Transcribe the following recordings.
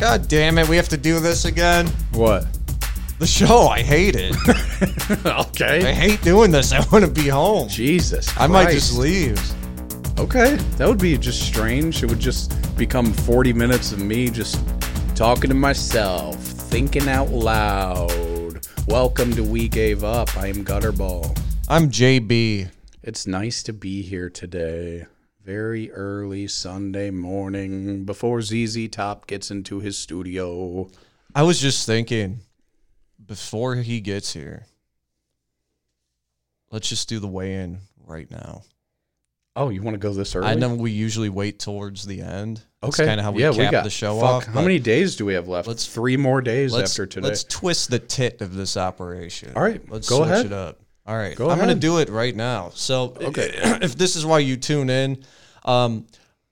God damn it, we have to do this again. What? The show, I hate it. Okay. I hate doing this. I want to be home. Jesus. I might Christ. just leave. Okay. That would be just strange. It would just become 40 minutes of me just talking to myself, thinking out loud. Welcome to We Gave Up. I am Gutterball. I'm JB. It's nice to be here today. Very early Sunday morning before ZZ Top gets into his studio. I was just thinking, before he gets here, let's just do the weigh in right now. Oh, you want to go this early? I know we usually wait towards the end. Okay. kind of how we yeah, cap we got the show fuck, off. How many days do we have left? let's- three more days let's, after today. Let's twist the tit of this operation. All right, Let's go switch ahead. it up. All right. Go I'm going to do it right now. So, Okay. if this is why you tune in, um,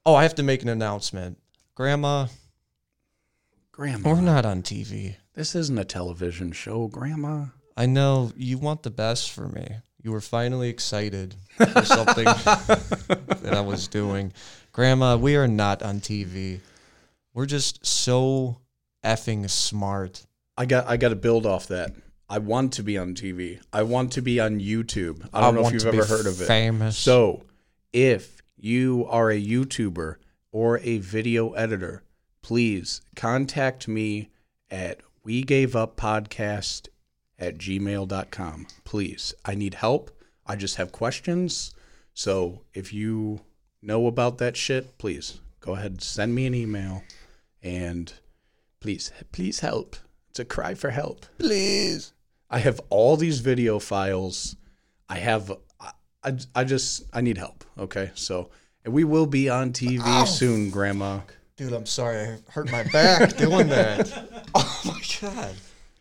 oh, I have to make an announcement. Grandma, Grandma, we're not on TV. this isn't a television show, Grandma. I know you want the best for me. You were finally excited for something that I was doing. Grandma, we are not on TV. We're just so effing smart. I got I got to build off that. I want to be on TV. I want to be on YouTube. I don't know if you've ever heard of it. Famous. So, if you are a YouTuber or a video editor, please contact me at we gave up podcast at gmail.com. Please. I need help. I just have questions. So if you know about that shit, please go ahead and send me an email and please, please help. It's a cry for help. please. I have all these video files. I have, I, I, I just, I need help. Okay. So, and we will be on TV oh, soon, Grandma. Dude, I'm sorry. I hurt my back doing that. Oh my god.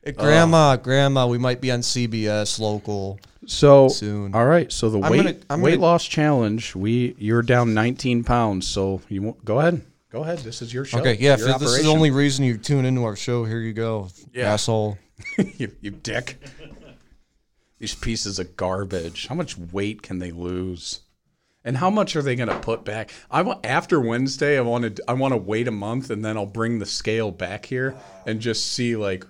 Hey, grandma, uh, grandma, we might be on CBS local So, soon. all right. So the I'm weight, gonna- I'm weight gonna- loss challenge, we, you're down 19 pounds. So you won't, go ahead. Go ahead. This is your show. Okay, yeah, if Your this is the only reason you tune into our show, here you go. Yeah. Asshole. you, you dick. These pieces of garbage. How much weight can they lose? And how much are they going to put back? I want after Wednesday. I want to. I want to wait a month, and then I'll bring the scale back here and just see like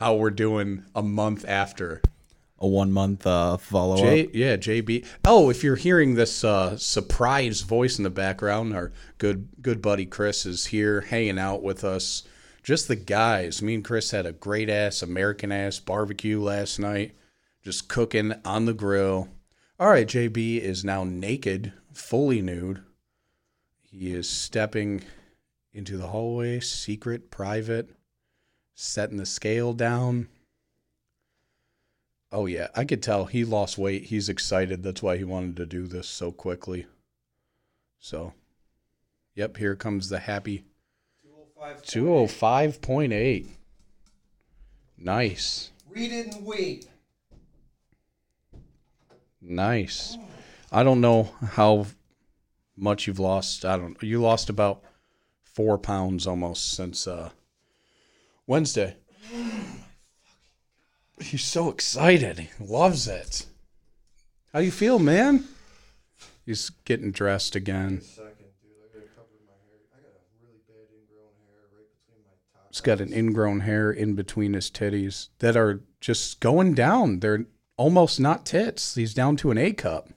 how we're doing a month after. a one month uh, follow J, up. yeah, JB. Oh, if you're hearing this uh, surprise voice in the background, our good good buddy Chris is here hanging out with us. Just the guys. Me and Chris had a great ass American ass barbecue last night, just cooking on the grill. All right, JB is now naked, fully nude. He is stepping into the hallway, secret, private, setting the scale down. Oh yeah, I could tell he lost weight. He's excited. That's why he wanted to do this so quickly. So, yep, here comes the happy 205.8. Nice. We didn't wait. Nice. I don't know how much you've lost. I don't you lost about 4 pounds almost since uh Wednesday. He's so excited. He loves it. How you feel, man? He's getting dressed again. He's got an ingrown hair in between his titties that are just going down. They're almost not tits. He's down to an A cup.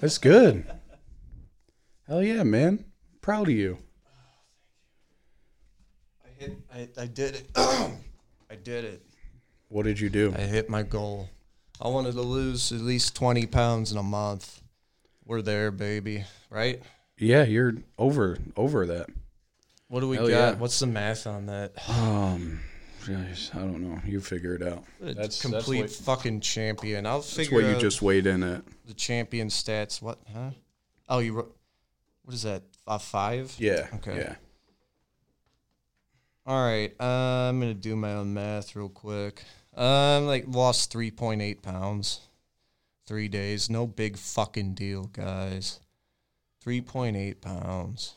That's good. Hell yeah, man. Proud of you. I hit I, I did it. I did it. What did you do? I hit my goal. I wanted to lose at least 20 pounds in a month. We're there, baby. Right? Yeah, you're over over that. What do we Hell got? yeah. What's the math on that? Um, jeez, I don't know. You figure it out. That's That's complete That's fucking champion. I'll what, that's figure what you out just weighed in at. the champion stats. What? Huh? Oh, you wrote. What is that? A five? Yeah. Okay. Yeah. All right. Uh, I'm gonna do my own math real quick. Um, like lost three point eight pounds, three days. No big fucking deal, guys. Three point eight pounds.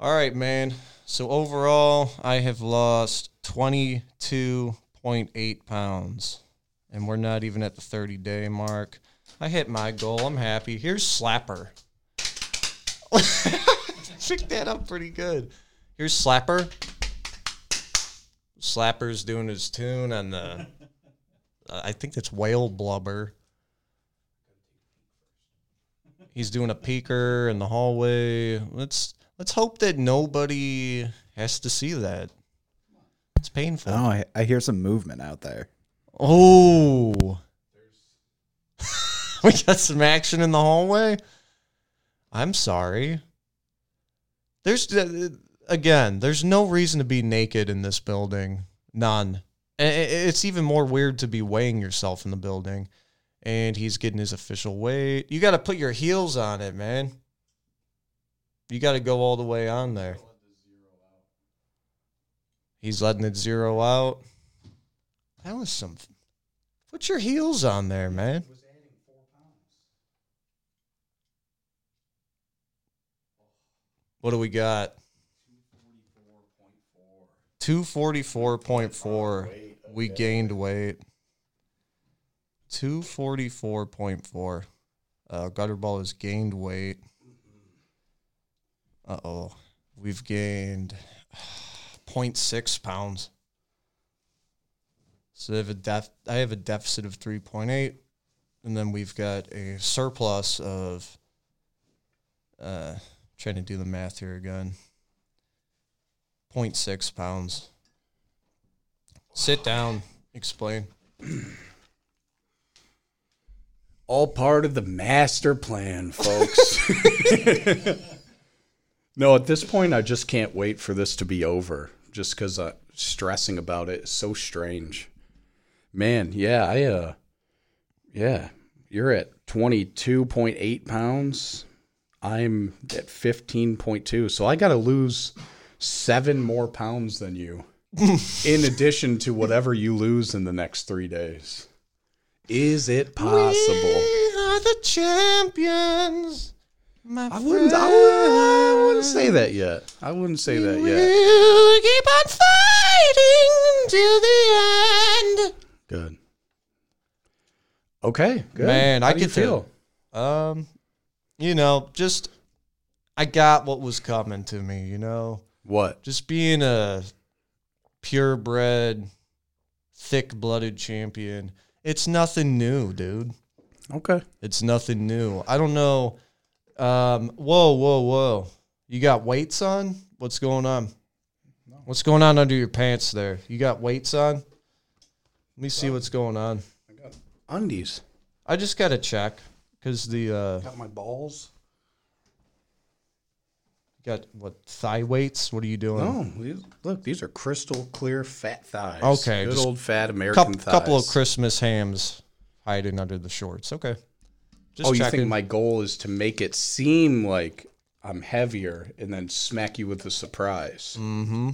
All right, man. So overall, I have lost twenty two point eight pounds, and we're not even at the thirty day mark. I hit my goal. I'm happy. Here's Slapper. Picked that up pretty good. Here's Slapper. Slapper's doing his tune on the. I think that's whale blubber. He's doing a peeker in the hallway. Let's let's hope that nobody has to see that. It's painful. Oh, I, I hear some movement out there. Oh. we got some action in the hallway. I'm sorry. There's uh, again, there's no reason to be naked in this building. None. It's even more weird to be weighing yourself in the building. And he's getting his official weight. You got to put your heels on it, man. You got to go all the way on there. He's letting it zero out. That was some. Put your heels on there, man. What do we got? 244.4. We gained weight. 244.4. Uh, Gutterball has gained weight. Uh oh. We've gained 0.6 pounds. So I have a def- I have a deficit of 3.8 and then we've got a surplus of uh trying to do the math here again. 0.6 pounds. Sit down, explain. All part of the master plan, folks. no, at this point, I just can't wait for this to be over. Just because uh, stressing about it is so strange. Man, yeah, I uh, yeah, you're at twenty two point eight pounds. I'm at fifteen point two, so I got to lose seven more pounds than you, in addition to whatever you lose in the next three days. Is it possible? We are the champions. My I wouldn't, I wouldn't. I wouldn't say that yet. I wouldn't say that yet. We'll keep on fighting until the end. Good. Okay. Good. Man, How I do you feel. Um, you know, just I got what was coming to me. You know, What? just being a purebred, thick-blooded champion. It's nothing new, dude. Okay. It's nothing new. I don't know. Um, whoa, whoa, whoa! You got weights on? What's going on? What's going on under your pants there? You got weights on? Let me see what's going on. I got undies. I just got to check because the uh, Got my balls. got what thigh weights? What are you doing? Oh, these, look, these are crystal clear fat thighs. Okay, Good old fat American Coup- thighs. couple of Christmas hams hiding under the shorts. Okay. Just oh, you checking. think my goal is to make it seem like I'm heavier and then smack you with a surprise? mm-hmm.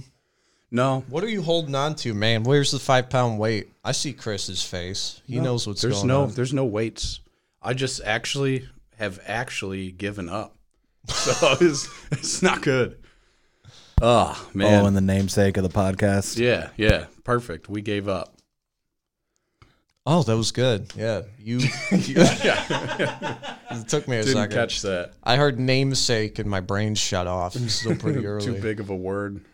No. What are you holding on to, man? Where's the five pound weight? I see Chris's face. He No, knows what's there's going no on. there's no there's no weights. I just actually have actually given up. So it's it's not good. Oh man. Oh, and the namesake of the podcast. yeah, yeah. Perfect. We gave up. Oh, that was good. Yeah, you. you- it took me a Didn't second. catch that. I heard namesake and my brain shut off. It's still pretty early. Too big of a word.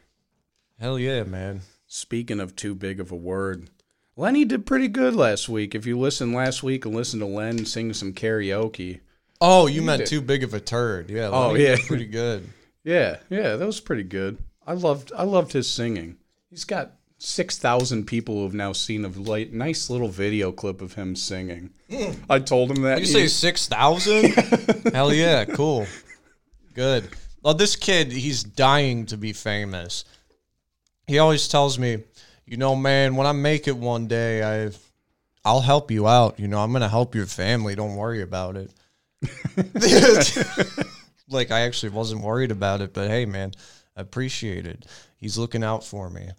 Hell yeah, man. Speaking of too big of a word, Lenny did pretty good last week. If you listened last week and listened to Len sing some karaoke, Oh, you meant did. too big of a turd. Yeah. Oh, yeah. pretty good. yeah, yeah, that was pretty good. I loved I loved his singing. He's got six thousand people who have now seen a light, nice little video clip of him singing. Hmm. I told him that. You he- say six thousand? Hell yeah, cool, good. Well, this kid, he's dying to be famous. He always tells me, you know, man, when I make it one day, I, I'll help you out. You know, I'm gonna help your family. Don't worry about it. like I actually wasn't worried about it, but hey, man, I appreciate it. He's looking out for me.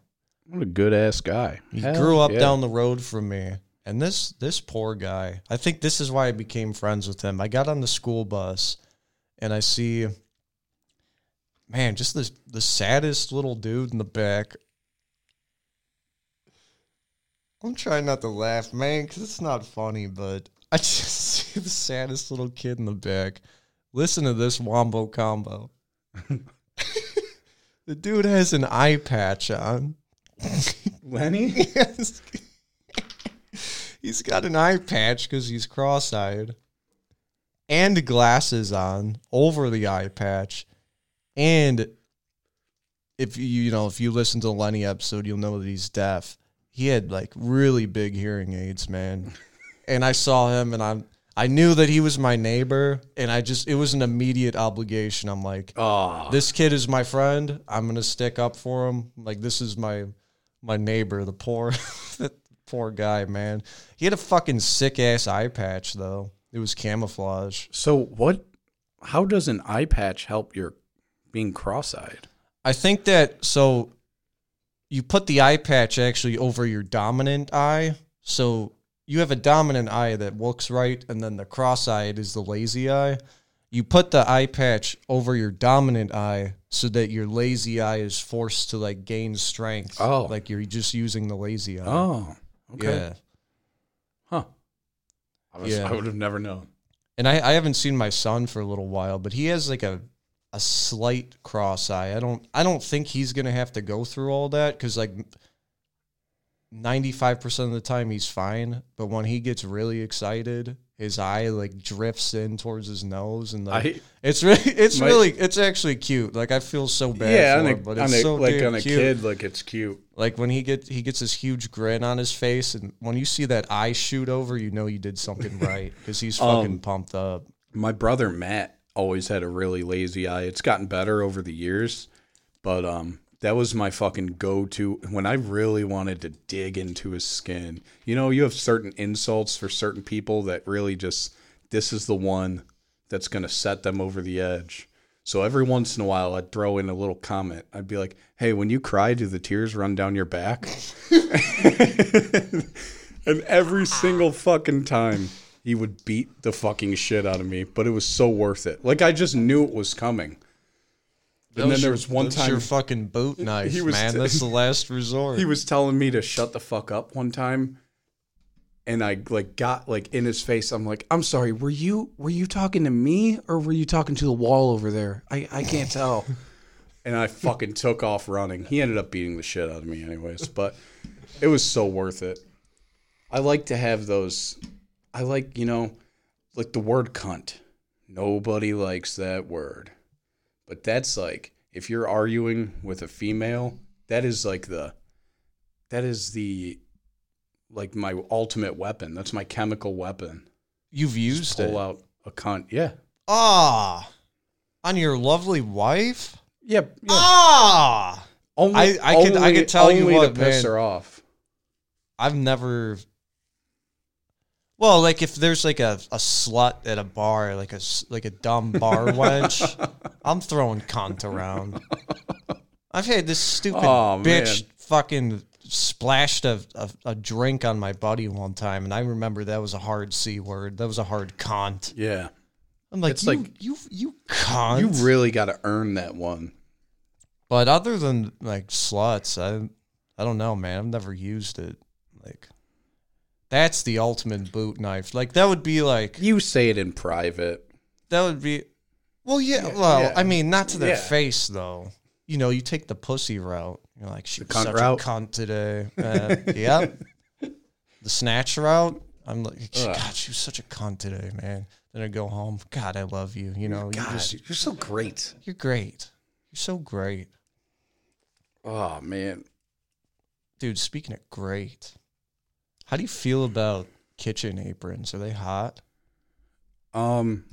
What a good ass guy. He Hell grew up yeah. down the road from me. And this this poor guy, I think this is why I became friends with him. I got on the school bus and I see man, just this the saddest little dude in the back. I'm trying not to laugh, man, cuz it's not funny, but I just see the saddest little kid in the back Listen to this wombo combo. the dude has an eye patch on. Lenny? Yes. he's got an eye patch because he's cross eyed and glasses on over the eye patch. And if you, you know, if you listen to the Lenny episode, you'll know that he's deaf. He had like really big hearing aids, man. and I saw him and I'm, I knew that he was my neighbor and I just, it was an immediate obligation. I'm like, Oh, this kid is my friend. I'm gonna stick up for him. Like this is my my neighbor, the poor the poor guy, man. He had a fucking sick ass eye patch though. It was camouflage. so what? How does an eye patch help your being cross-eyed? I think that so you put the eye patch actually over your dominant eye. So you have a dominant eye that looks right, and then the cross eyed is the lazy eye. You put the eye patch over your dominant eye so that your lazy eye is forced to like gain strength. Oh. Like you're just using the lazy eye. Oh, okay. Yeah. Huh. I, was, Yeah. I would have never known. And I, I haven't seen my son for a little while, but he has like a a slight cross eye. I don't I don't think he's gonna have to go through all that because like ninety five percent of the time he's fine. But when he gets really excited, his eye like drifts in towards his nose, and like, I it's really it's My- really it's actually cute. Like I feel so bad yeah, for a, him, but it's a, so like on a cute. kid, like it's cute. Like when he get he gets this huge grin on his face, and when you see that eye shoot over, you know you did something right because he's Um, fucking pumped up. My brother Matt always had a really lazy eye. It's gotten better over the years, but um, that was my fucking go-to when I really wanted to dig into his skin. You know, you have certain insults for certain people that really just this is the one that's gonna set them over the edge. So every once in a while, I'd throw in a little comment. I'd be like, "Hey, when you cry, do the tears run down your back?" and every single fucking time, he would beat the fucking shit out of me. But it was so worth it. Like I just knew it was coming. And then there was one time your fucking boot knife, he was man. t- That's the last resort. he was telling me to shut the fuck up one time and i like got like in his face i'm like i'm sorry were you were you talking to me or were you talking to the wall over there? I i can't tell. And i fucking took off running. He ended up beating the shit out of me anyways but it was so worth it. I like to have those i like you know like the word cunt. Nobody likes that word but that's like if you're arguing with a female that is like the that is the like my ultimate weapon. That's my chemical weapon. You've used it. Pull out a cunt. Yeah. Ah, on your lovely wife. Yep. Yeah. Ah, Only, I- I could- I could tell you only what, to piss man. her off. I've never. Well, like if there's like a, a slut at a bar, like a like a dumb bar wench, I'm throwing cunt around. I've had this stupid Aw, bitch man. fucking splashed a, a, a drink on my buddy one time, and I remember that was a hard c word. That was a hard cunt. Yeah. I'm like, It's you, like- you, you cunt. You really got to earn that one. But other than like sluts, I I don't know, man. I've never used it. Like that's the ultimate boot knife. Like that would be like You say it in private. that would be Well, yeah, well, yeah. I mean, not to their Yeah. face though. You know, you take the pussy route. You're like, she was cunt such route? a cunt today. Uh, yep. The snatch route. I'm like. God, she was such a cunt today, man. Then I go home. God, I love you. You know, you God, just, you're so great. you're great. You're so great, Oh man. dude. Speaking of great, how do you feel about kitchen aprons? Are they hot? Um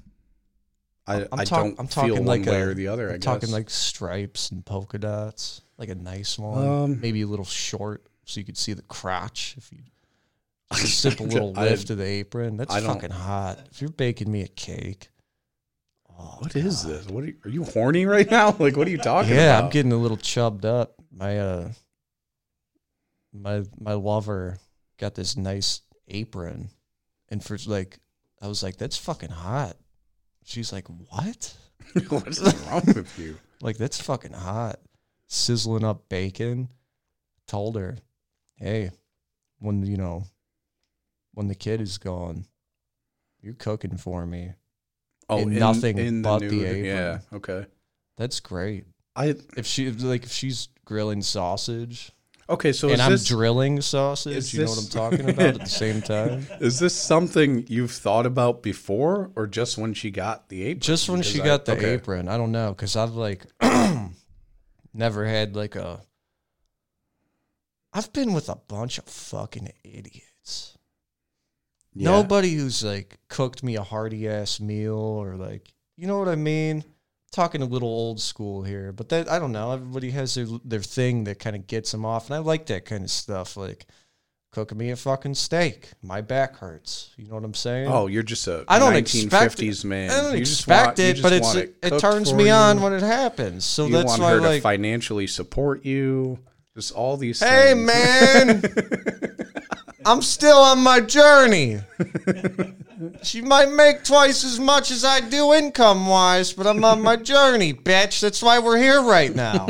I, I'm I talk- don't I'm feel talking one like way a- or the other, I I'm guess. talking like stripes and polka dots, like a nice one, Um, maybe a little short so you could see the crotch if you just a simple little I- lift of the apron. That's I don't- fucking hot. If you're baking me a cake, oh, What is this? What are you, are you horny right now? Like what are you talking yeah, about? I'm getting a little chubbed up. My uh, my my lover got this nice apron, and for like, I was like, that's fucking hot. She's like, what? What's wrong with you? Like that's fucking hot. Sizzling up bacon. Told her, hey, when you know, when the kid is gone, you're cooking for me. Oh, and nothing in but the nude. apron. Yeah. Okay. That's great. I If she like if she's grilling sausage okay. So and I'm this drilling sausage, you know what I'm talking about at the same time. is this something you've thought about before, or just when she got the apron? Just when she I- got the okay. apron, I don't know because I've like never had like a. I've been with a bunch of fucking idiots. Yeah. Nobody who's like cooked me a hearty ass meal or like you know what I mean. Talking a little old school here, but that I don't know. Everybody has their their thing that kind of gets them off, and I like that kind of stuff. Like cooking me a fucking steak, my back hurts. You know what I'm saying? Oh, you're just a I don't expect 1950s man. I don't You just expect want- it, but it's want it, turns me you. on when it happens. So You that's want why, her to like, financially support you. Just all these. hey things. man, I'm still on my journey. she might make twice as much as I do income wise, but I'm on my journey, bitch. That's why we're here right now.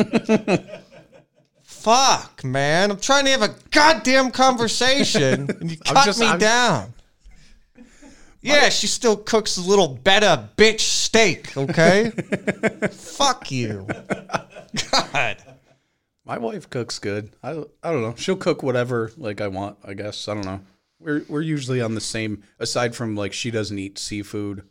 Fuck, man. I'm trying to have a goddamn conversation, and you I'm cut just- me I'm- down. Yeah, she still cooks a little better bitch steak, okay? Fuck you. God. My wife cooks good. I, I don't know. She'll cook whatever like I want. I guess I don't know. We're we're usually on the same. Aside from like she doesn't eat seafood,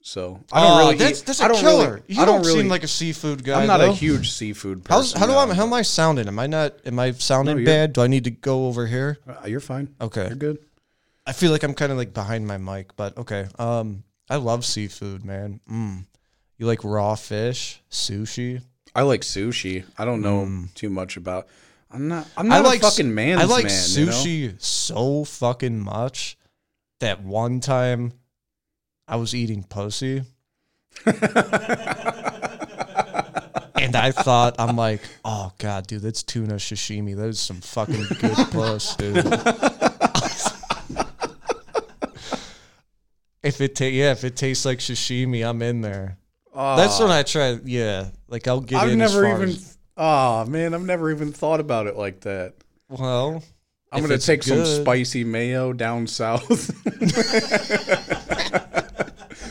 so I don't Oh, really. that's, eat, that's I don't killer. Really, you I don't, don't really. seem like a seafood guy. I'm not though. a huge seafood How's, how do I? How am I sounding? Am I not? Am I sounding No, bad? Do I need to go over here? Uh, You're fine. Okay. You're good. I feel like I'm kind of like behind my mic, but okay. Um, I love seafood, man. Mm. You like raw fish, sushi? I like sushi. I don't know too much about. I'm not. I'm not Mm. I like a fucking man. I like man. you know? sushi so fucking much that one time I was eating pussy. and I thought I'm like, oh god, dude, that's tuna sashimi. That is some fucking good puss, dude. if it ta- yeah, if it tastes like sashimi, I'm in there. That's when ah. I try. Yeah, like I'll get I've never even. as- Oh man, I've never even thought about it like that. well, I'm gonna take some spicy mayo down south.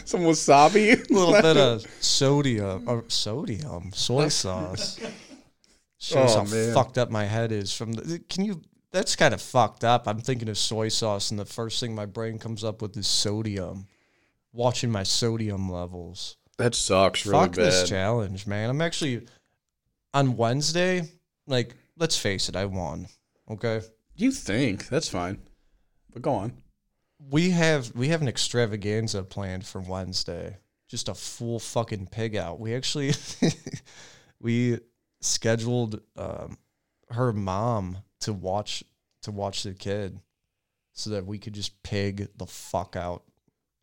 some wasabi. a little bit of sodium or sodium soy sauce. Shows Oh, how man. fucked up my head is from the. Can you? That's kind of fucked up. I'm thinking of soy sauce, and the first thing my brain comes up with is sodium. Watching my sodium levels. That sucks really Fuck this challenge, man. I'm actually on Wednesday. Like, let's face it, I won. Okay. You think that's fine, but go on. we have we have an extravaganza planned for Wednesday. Just a full fucking pig out. We actually we scheduled um, her mom to watch to watch the kid so that we could just pig the fuck out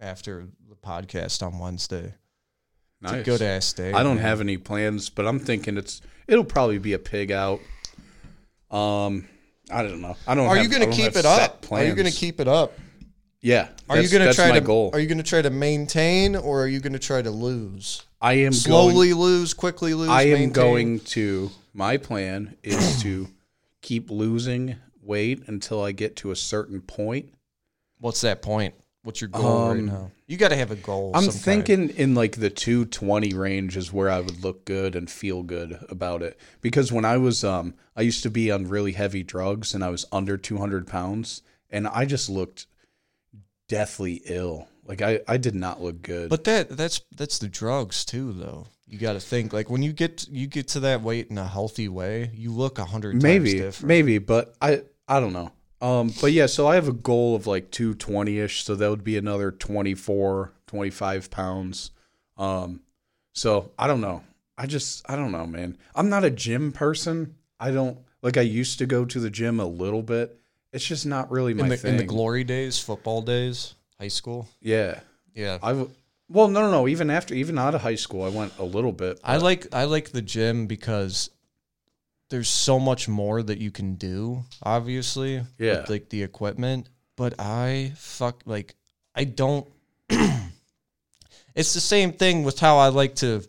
after the podcast on Wednesday. It's a good ass day. I don't man. have any plans, but I'm thinking it's it'll probably be a pig out. Um, I don't know. I don't. Are have, you going to keep it up? Are you going to keep it up? Yeah. Are you going to try to goal? Are you going to try to maintain or are you going to try to lose? I am Slowly Going, lose, quickly lose. I am maintain? going to. My plan is to keep losing weight until I get to a certain point. What's that point? What's your goal right Um, now? You got to have a goal. I'm some kind. thinking in like the 220 range is where I would look good and feel good about it. Because when I was, um, I used to be on really heavy drugs and I was under 200 pounds and I just looked deathly ill. Like I, I did not look good. But that that's that's the drugs too, though. You got to think like when you get you get to that weight in a healthy way, you look a hundred times maybe, different. maybe, but I, I don't know. Um, but yeah, so I have a goal of like 220 ish. So that would be another 24, 25 pounds. Um, so I don't know. I just, I don't know, man. I'm not a gym person. I don't like, I used to go to the gym a little bit. It's just not really my in the thing. in the glory days, football days, high school. yeah. Yeah, I've, well, no, no, no. Even after, even out of high school, I went a little bit. I like I like the gym because there's so much more that you can do. Obviously, Yeah. with like the equipment. But I fuck like I don't. it's the same thing with how I like to.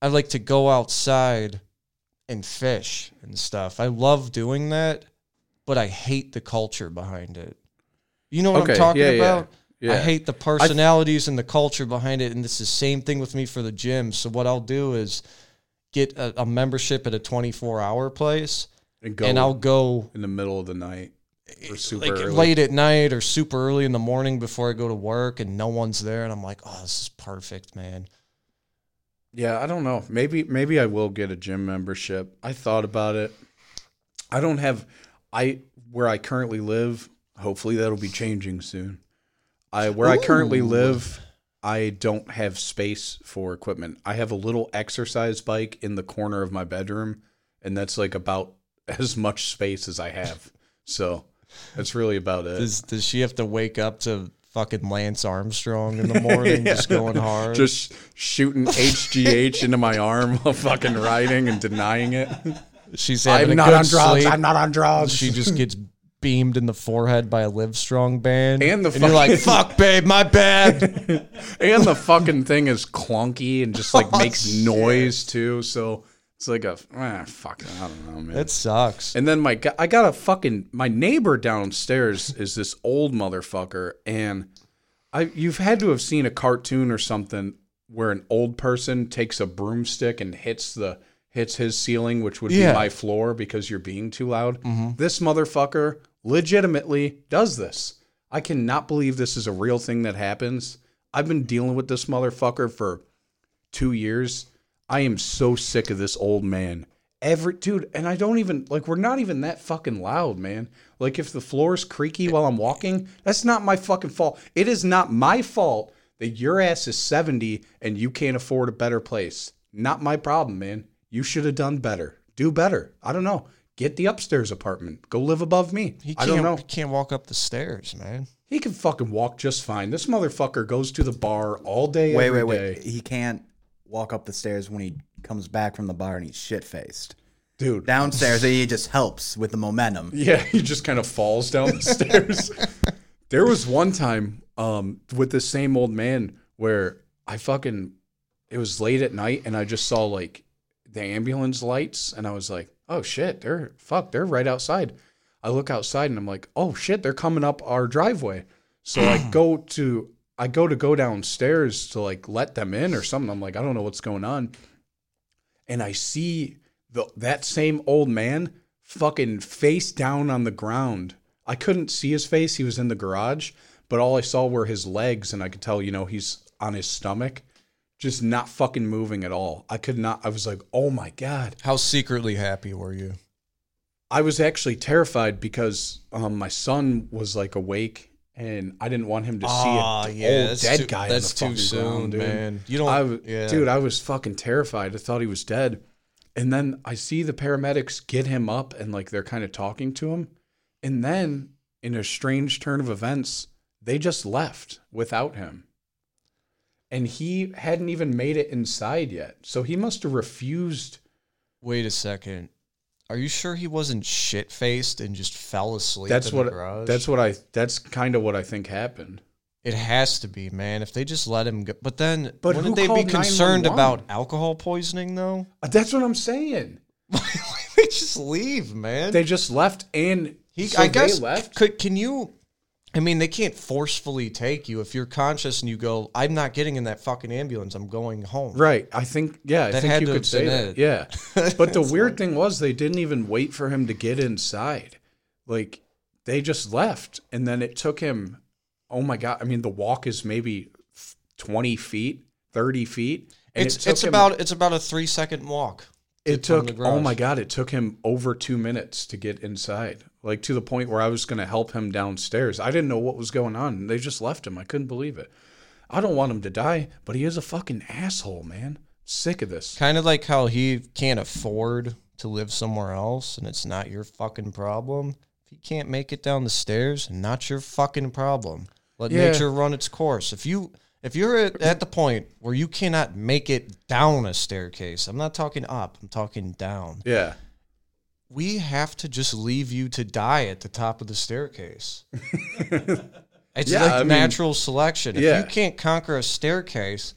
I like to go outside and fish and stuff. I love doing that, but I hate the culture behind it. You know what Okay, I'm talking yeah, yeah. about? I hate the personalities and the culture behind it, and it's the same thing with me for the gym. So what I'll do is get a, a membership at a 24 hour place, And go and I'll go in the middle of the night or super like early. late at night or super early in the morning before I go to work, and no one's there, and I'm like, oh, this is perfect, man. Yeah, I don't know. Maybe maybe I will get a gym membership. I thought about it. I don't have I where I currently live. Hopefully that'll be changing soon. I where I currently live, I don't have space for equipment. I have a little exercise bike in the corner of my bedroom, and that's like about as much space as I have. So that's really about it. Does does she have to wake up to fucking Lance Armstrong in the morning, just going hard? Just shooting HGH into my arm while fucking riding and denying it. She's having I'm a not good on drugs. sleep. I'm not on drugs. she just gets beamed in the forehead by a Livestrong band, And the you're like, fucking- "Fuck, babe, my bad." and the fucking thing is clunky and just like Oh, makes shit. noise too. So it's like a ah, fuck. I don't know, man. That sucks. and then my I got a fucking my neighbor downstairs is this old motherfucker, and I you've had to have seen a cartoon or something where an old person takes a broomstick and hits the hits his ceiling, which would Yeah. be my floor because you're being too loud. This motherfucker legitimately does this. I cannot believe this is a real thing that happens. I've been dealing with this motherfucker for two years. I am so sick of this old man. Every dude, and I don't even like we're not even that fucking loud, man. Like if the floor's creaky while I'm walking, that's not my fucking fault. It is not my fault that your ass is 70 and you can't afford a better place. Not my problem, man. You should have done better. Do better. I don't know. Get the upstairs apartment. Go live above me. He I can't, don't know. He can't walk up the stairs, man. He can fucking walk just fine. This motherfucker goes to the bar all day, Wait, every wait, wait. day. He can't walk up the stairs when he comes back from the bar and he's shit faced. Dude, Downstairs, he just helps with the momentum. Yeah, he just kind of falls down the stairs. There was one time um, with the same old man where I fucking it was late at night and I just saw like the ambulance lights and I was like, "Oh shit, they're fuck, they're right outside." I look outside and I'm like, "Oh shit, they're coming up our driveway." So I go to I go to go downstairs to like let them in or something. I'm like, "I don't know what's going on." And I see the that same old man fucking face down on the ground. I couldn't see his face. He was in the garage, but all I saw were his legs, and I could tell, you know, he's on his stomach, just not fucking moving at all. I could not. I was like, oh my god. How secretly happy were you? I was actually terrified because um, my son was like awake, and I didn't want him to see Ah, a yeah, old dead too- guy. that's too fucking soon, ground, man. You don't- I yeah. dude. I was fucking terrified. I thought he was dead, and then I see the paramedics get him up, and like they're kind of talking to him, and then in a strange turn of events, they just left without him. And he hadn't even made it inside yet. So he must have refused Wait a second. Are you sure he wasn't shit faced and just fell asleep that's in what the garage? that's what I that's kind of what I think happened. it has to be, man. If they just let him go, but then But wouldn't they be concerned 911? about alcohol poisoning though? Uh, That's what I'm saying. Why they just leave, man. They just left and He, so I guess. they left. Could can you? I mean, they can't forcefully take you if you're conscious and you go. I'm not getting in that fucking ambulance. I'm going home. Right. I think yeah, I That think had you to could say that. Yeah. But the weird thing was they didn't even wait for him to get inside. Like they just left and then it took him oh my god, I mean the walk is maybe 20 feet, 30 feet. It's it it's him- about it's about a three second walk. It took oh my god, it took him over 2 minutes to get inside. Like to the point where I was going to help him downstairs. I didn't know what was going on. They just left him. I couldn't believe it. I don't want him to die, but he is a fucking asshole, man. Sick of this. Kind of like how he can't afford to live somewhere else, and it's not your fucking problem. If he can't make it down the stairs, not your fucking problem. Let Yeah. nature run its course. If you if you're at, at the point where you cannot make it down a staircase, I'm not talking up. I'm talking down. Yeah. we have to just leave you to die at the top of the staircase. it's Yeah, like I mean, natural selection. If yeah. you can't conquer a staircase,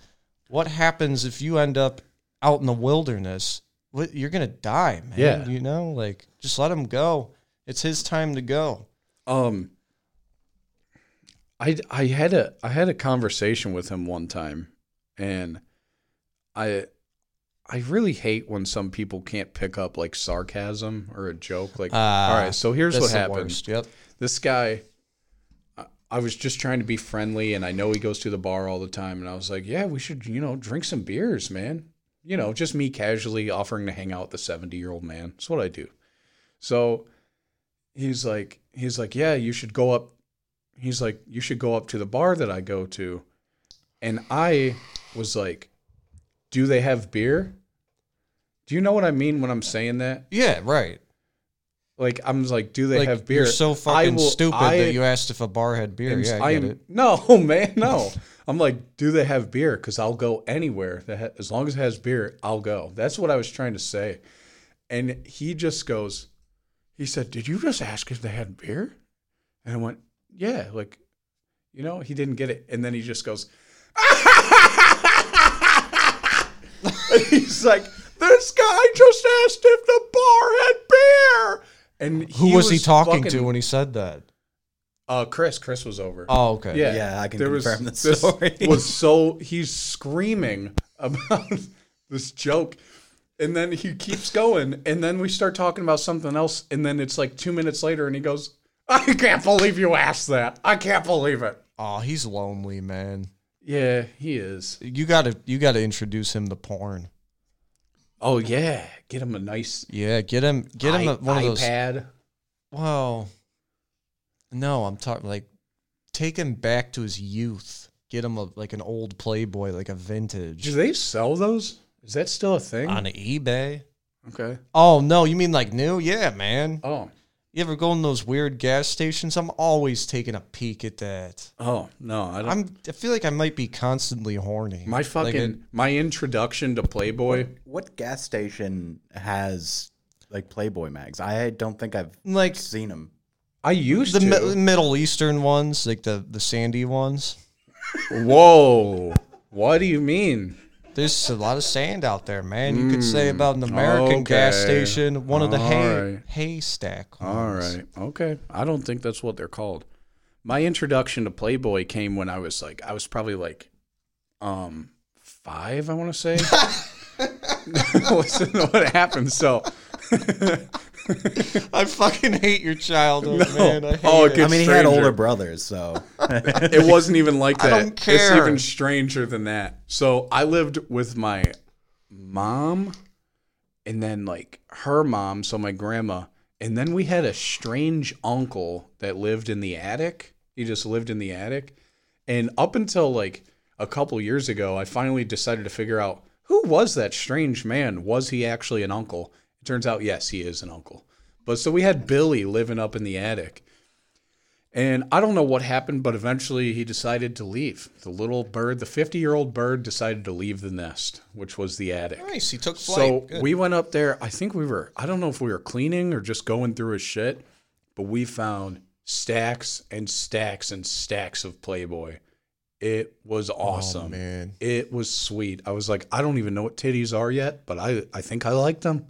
what happens if you end up out in the wilderness? What you're gonna die, man. Yeah. You know, like just let him go. It's his time to go. Um, I I had a I had a conversation with him one time, and I I really hate when some people can't pick up like sarcasm or a joke. Like, Ah, all right, so here's what happened. Yep. This guy, I- I was just trying to be friendly, and I know he goes to the bar all the time, and I was like, yeah, we should you know drink some beers, man. You know, just me casually offering to hang out with the seventy year old man. That's what I do. So he's like, he's like, yeah, you should go up. He's like, you should go up to the bar that I go to, and I was like, do they have beer? Do you know what I mean when I'm saying that? Yeah, right. Like I'm like, do they like have beer? you're so fucking will- stupid I that you asked if a bar had beer. Yeah, I get am- it. No, man, no. I'm like, do they have beer? Because I'll go anywhere that ha- as long as it has beer, I'll go. That's what I was trying to say. And he just goes, he said, "Did you just ask if they had beer?" And I went, "Yeah." Like, you know, he didn't get it, and then he just goes, and he's like, "This guy just asked if the bar had beer." And Who was, he talking fucking- to when he said that? Uh, Chris. Chris was over. Oh, okay. Yeah, Yeah, I can there was, confirm the this story. was so he's screaming about this joke, and then he keeps going, and then we start talking about something else, and then it's like two minutes later, and he goes, "I can't believe you asked that. I can't believe it." Oh, he's lonely, man. Yeah, he is. You gotta you gotta introduce him to porn. Oh yeah, get him a nice Yeah, get him get him i- a, one of those. iPad. Well, no, I'm talking like take him back to his youth. Get him a like an old Playboy, like a vintage Do they sell those? Is that still a thing? on eBay. Okay. Oh no, you mean like new? Yeah, man. Oh. You ever go in those weird gas stations? I'm always taking a peek at that. Oh no, I don't. I'm. I feel like I might be constantly horny. my Like, fucking my introduction to Playboy. What gas station has like Playboy mags? I don't think I've like seen them. I used the to. mi- Middle Eastern ones, like the the sandy ones. Whoa. What do you mean? There's a lot of sand out there, man. You could say about an American gas station, one of the hay Alright. haystack ones. All right. Okay. I don't think that's what they're called. My introduction to Playboy came when I was like I was probably like um 5, I want to say. Listen to what happened. So, I fucking hate your childhood, man. I hate Oh, it it. gets- I mean, he had older brothers, so it wasn't even like I that. don't It's even stranger than that. So I lived with my mom and then like her mom, so my grandma, and then we had a strange uncle that lived in the attic. He just lived in the attic. And up until like a couple years ago, I finally decided to figure out who was that strange man? Was he actually an uncle? It turns out yes, he is an uncle. But so we had Billy living up in the attic. And I don't know what happened, but eventually he decided to leave. The little bird, the 50 year old bird, decided to leave the nest, which was the attic. nice. He took flight. So Good. we went up there. I think we were, I don't know if we were cleaning or just going through his shit, but we found stacks and stacks and stacks of Playboy. It was oh, awesome. Oh, man. It was sweet. I was like, I don't even know what titties are yet, but I, I think I like them.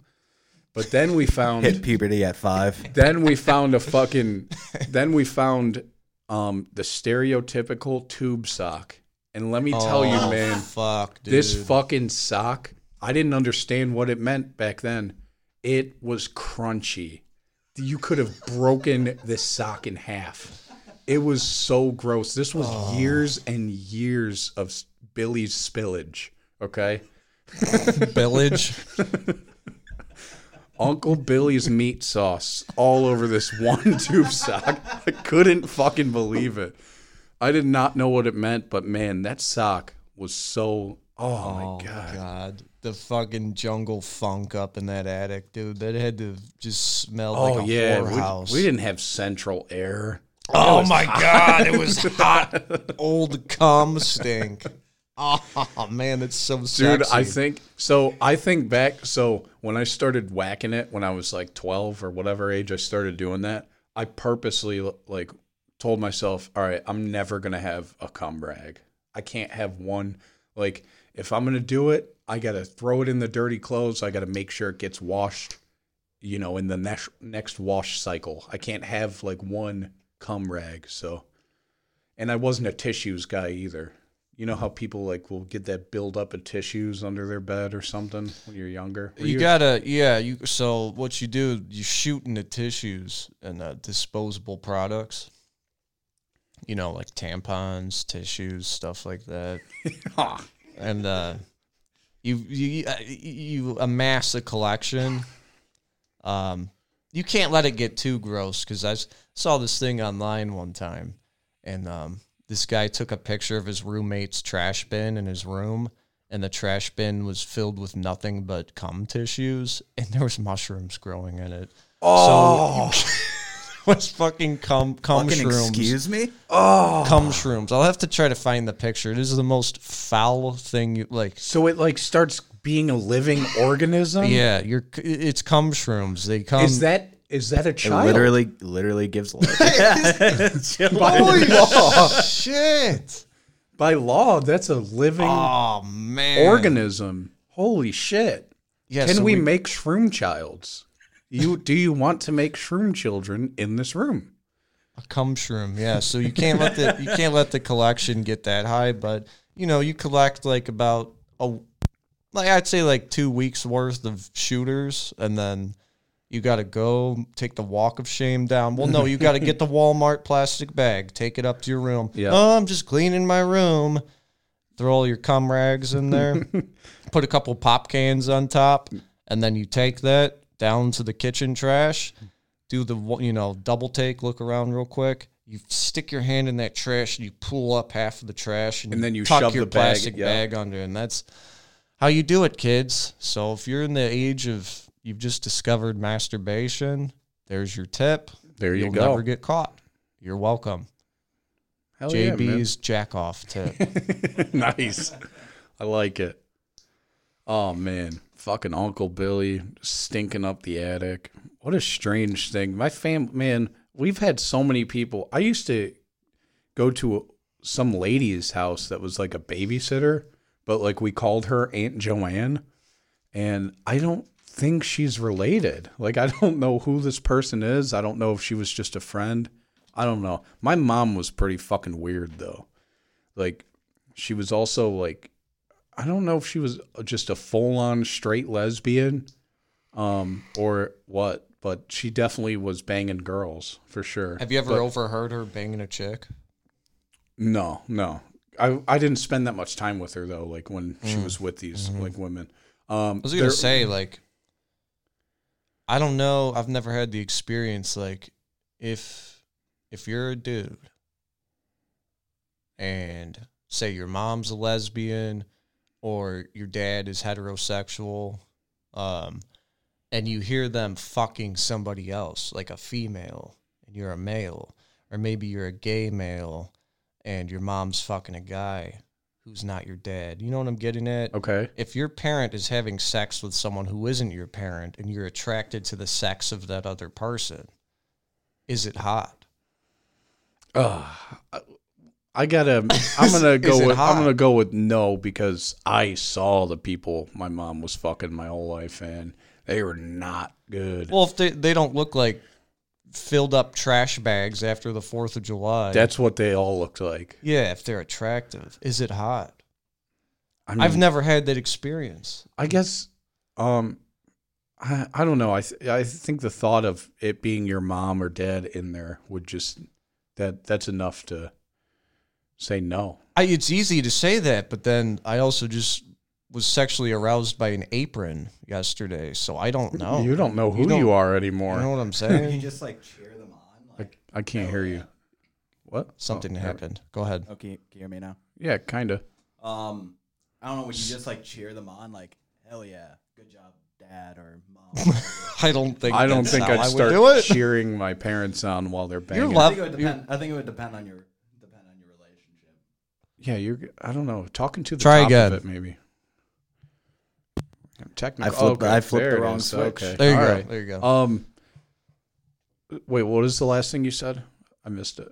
But then we found hit puberty at five. then we found a fucking then we found um the stereotypical tube sock and let me tell you Oh, man fuck, dude. this fucking sock i didn't understand what it meant back then it was crunchy you could have broken this sock in half it was so gross this was Oh. years and years of s- billy's spillage okay village. Uncle Billy's meat sauce all over this one tube sock. I couldn't fucking believe it. I did not know what it meant, but man, that sock was so. Oh, Oh my god! god, the fucking jungle funk up in that attic, dude. That had to just smell Oh like a yeah, whorehouse. we, we didn't have central air. Oh my god, it was hot, old cum stink. Oh man, it's so Dude, sexy. I think so. I think back. So when I started whacking it when I was like 12 or whatever age I started doing that, I purposely like told myself, all right, I'm never going to have a cum rag. I can't have one. Like, if I'm going to do it, I got to throw it in the dirty clothes. I got to make sure it gets washed, you know, in the next, next wash cycle. I can't have like one cum rag. So, and I wasn't a tissues guy either. You know how people like will get that build up of tissues under their bed or something when you're younger. Were You gotta, yeah. You so what you do? You shoot into tissues and uh, disposable products. You know, like tampons, tissues, stuff like that, and uh, you you uh, you amass a collection. Um, you can't let it get too gross because I saw this thing online one time, and um, this guy took a picture of his roommate's trash bin in his room, and the trash bin was filled with nothing but cum tissues, and there was mushrooms growing in it. Oh, So it was fucking cum cum Fucking shrooms. excuse me? oh. Cum shrooms. I'll have to try to find the picture. It is the most foul thing you like. So it like starts being a living organism. Yeah, you're. It's cum shrooms. They come. Is that is that a It child? literally, literally gives life. by law, shit? by law, that's a living Oh man. organism. Holy shit! Yeah. Can so we, make shroom childs? You do you want to make shroom children in this room? a cum shroom? Yeah. So you can't let the you can't let the collection get that high, but you know you collect like about a like I'd say like two weeks worth of shooters, and then you got to go take the walk of shame down. Well, no, you got to get the Walmart plastic bag, take it up to your room. Yeah. Oh, I'm just cleaning my room. Throw all your cum rags in there. put a couple pop cans on top, and then you take that down to the kitchen trash. Do the you know double take, look around real quick. You stick your hand in that trash and you pull up half of the trash, and, And then you tuck shove your the bag- plastic yeah. bag under, and that's how you do it, kids. So if you're in the age of you've just discovered masturbation, there's your tip. There you You'll go. never get caught. You're welcome. Hell yeah. JB's jack off tip. nice. I like it. Oh man, fucking Uncle Billy stinking up the attic. What a strange thing. My fam, man, we've had so many people. I used to go to some lady's house that was like a babysitter, but like we called her Aunt Joanne, and I don't think she's related. Like I don't know who this person is. I don't know if she was just a friend. I don't know. My mom was pretty fucking weird though. Like she was also like I don't know if she was just a full-on straight lesbian um or what, but she definitely was banging girls for sure. Have you ever But- overheard her banging a chick? No, no. I I didn't spend that much time with her though like when she was with these like women. Um Mm. Mm-hmm. I was gonna say like, I don't know. I've never had the experience. Like, if if you're a dude and say your mom's a lesbian or your dad is heterosexual, um, and you hear them fucking somebody else, like a female, and you're a male, or maybe you're a gay male, and your mom's fucking a guy who's not your dad. You know what I'm getting at? Okay. if your parent is having sex with someone who isn't your parent and you're attracted to the sex of that other person, is it hot? Uh, I gotta. I'm gonna go with. hot? I'm gonna go with no because I saw the people my mom was fucking my whole life, and they were not good. Well, if they, they don't look like filled up trash bags after the 4th of July. That's what they all looked like. yeah, if they're attractive. Is it hot? I mean, I've never had that experience. I guess. Um, I I don't know. I th- I think the thought of it being your mom or dad in there would just that that's enough to say no. I, it's easy to say that, but then I also just was sexually aroused by an apron yesterday, so I don't know. You don't know who you, don't- are You know what I'm saying? you saying? just like cheer them on. I, Like, I can't hear you. What? Something Oh, happened. Go ahead. okay, can you hear me now? Yeah, kind of. Um, I don't know. Would you just like cheer them on? Like, hell yeah, good job, dad or mom. I don't think. I don't think I'd I start do it. cheering my parents on while they're banging. You're I think it would depend. I think it would depend on your depend on your relationship. Yeah, you're. I don't know. Talking to the Try top again. of it, maybe. Technical. I flipped- okay, I flipped there the wrong switch. Okay. There you All go. right. There you go. Um. Wait, what is the last thing you said? I missed it.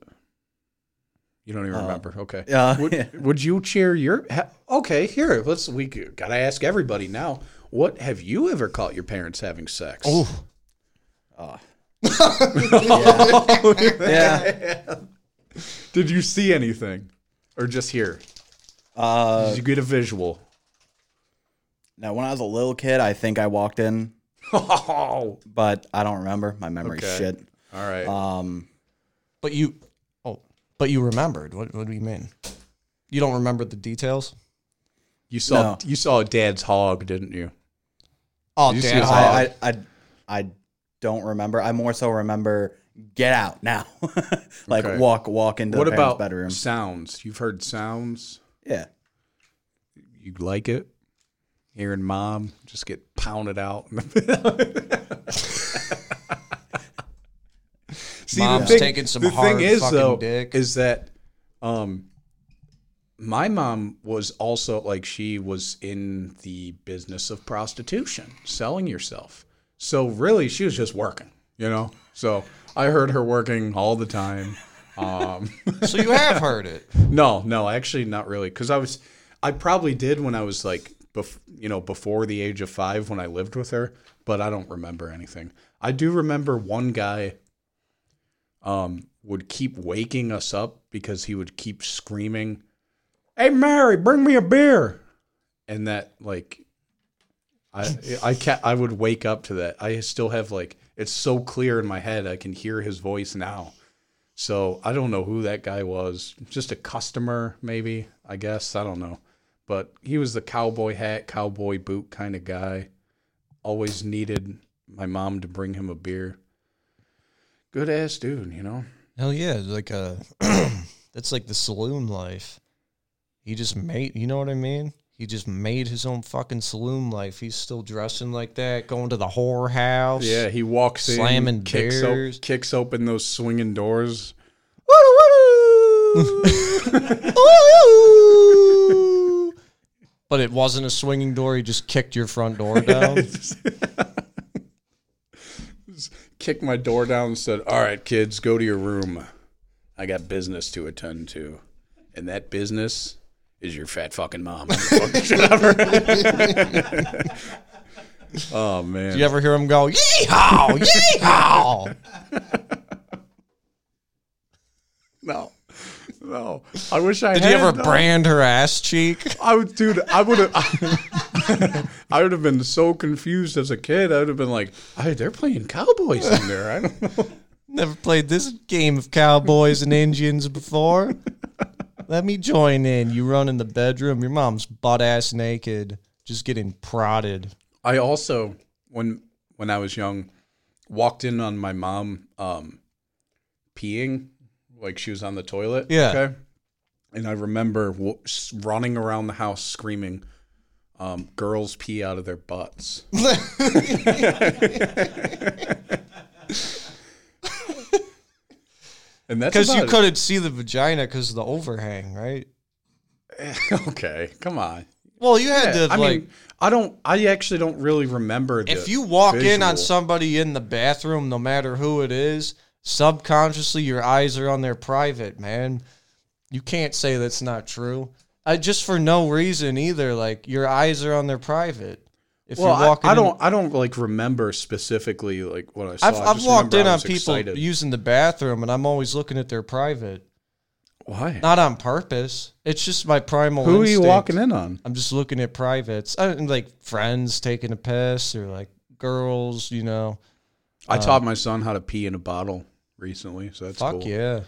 You don't even Uh, remember. Okay. Yeah. Would, would you cheer your? Ha, okay, here. Let's. We gotta ask everybody now. What have you ever caught your parents having sex? oh, Oh. yeah. yeah. Did you see anything, or just hear? Uh, Did you get a visual? Now, when I was a little kid, I think I walked in, Oh, but I don't remember. My memory's Okay. shit. all right. Um, But you, oh, but you remembered. What, what do you mean? You don't remember the details? you saw no. you saw Dad's hog, didn't you? Oh, You see damn. his I- I, I, I, I don't remember. I more so remember get out now. like Okay. walk, walk into what the parents' about bedroom. sounds? You've heard sounds. Yeah. You like it? Hearing mom just get pounded out. See, Mom's taking some the hard thing is, fucking though, dick. is that um, my mom was also like she was in the business of prostitution, selling yourself. So really, she was just working, you know. So I heard her working all the time. Um, so you have heard it. no, no, actually not really, because I was, I probably did when I was like, bef- you know, before the age of five when I lived with her, but I don't remember anything. I do remember one guy, um, would keep waking us up because he would keep screaming, "Hey Mary, bring me a beer," and that like, I I ca I would wake up to that. I still have like it's so clear in my head. I can hear his voice now. So I don't know who that guy was. Just a customer, maybe. I guess I don't know. But he was the cowboy hat, cowboy boot kind of guy. Always needed my mom to bring him a beer. Good ass dude, you know. Hell yeah, like uh, a that's like the saloon life. He just made, you know what I mean? He just made his own fucking saloon life. He's still dressing like that, going to the whore house. Yeah, he walks in, Slamming kicks, beers. kicks open those swinging doors. but it wasn't a swinging door. He just kicked your front door down. Kicked my door down and said, "All right, kids, go to your room. I got business to attend to, and that business is your fat fucking mom." oh man, Do you ever hear him go, yeehaw, yeehaw? no, no. I wish I Did had. you ever though. brand her ass cheek? I would, dude. I would have. I would have been so confused as a kid. I would have been like, "Hey, they're playing cowboys in there." I don't know. Never played this game of cowboys and Indians before. Let me join in. You run in the bedroom. Your mom's butt ass naked, just getting prodded. I also, when when I was young, walked in on my mom um, peeing, like she was on the toilet. Yeah. Okay. And I remember w- running around the house screaming, um, "Girls pee out of their butts." and that's Because you about couldn't see the vagina because of the overhang, right? okay. Come on. Well, you had to I like. mean, I don't. I actually don't really remember. The if you walk in on somebody in the bathroom, no matter who it is, subconsciously your eyes are on their private, man. You can't say that's not true. I just for no reason either. Like your eyes are on their private. If Well, you're walking, I, I don't. I don't like remember specifically like what I saw. I've, I've walked in on people excited. using the bathroom, and I'm always looking at their private, Why? not on purpose. It's just my primal. Who are you walking in on? I'm just looking at privates, uh, I, like friends taking a piss or like girls, you know. I uh, taught my son how to pee in a bottle recently, so that's Fuck cool. yeah.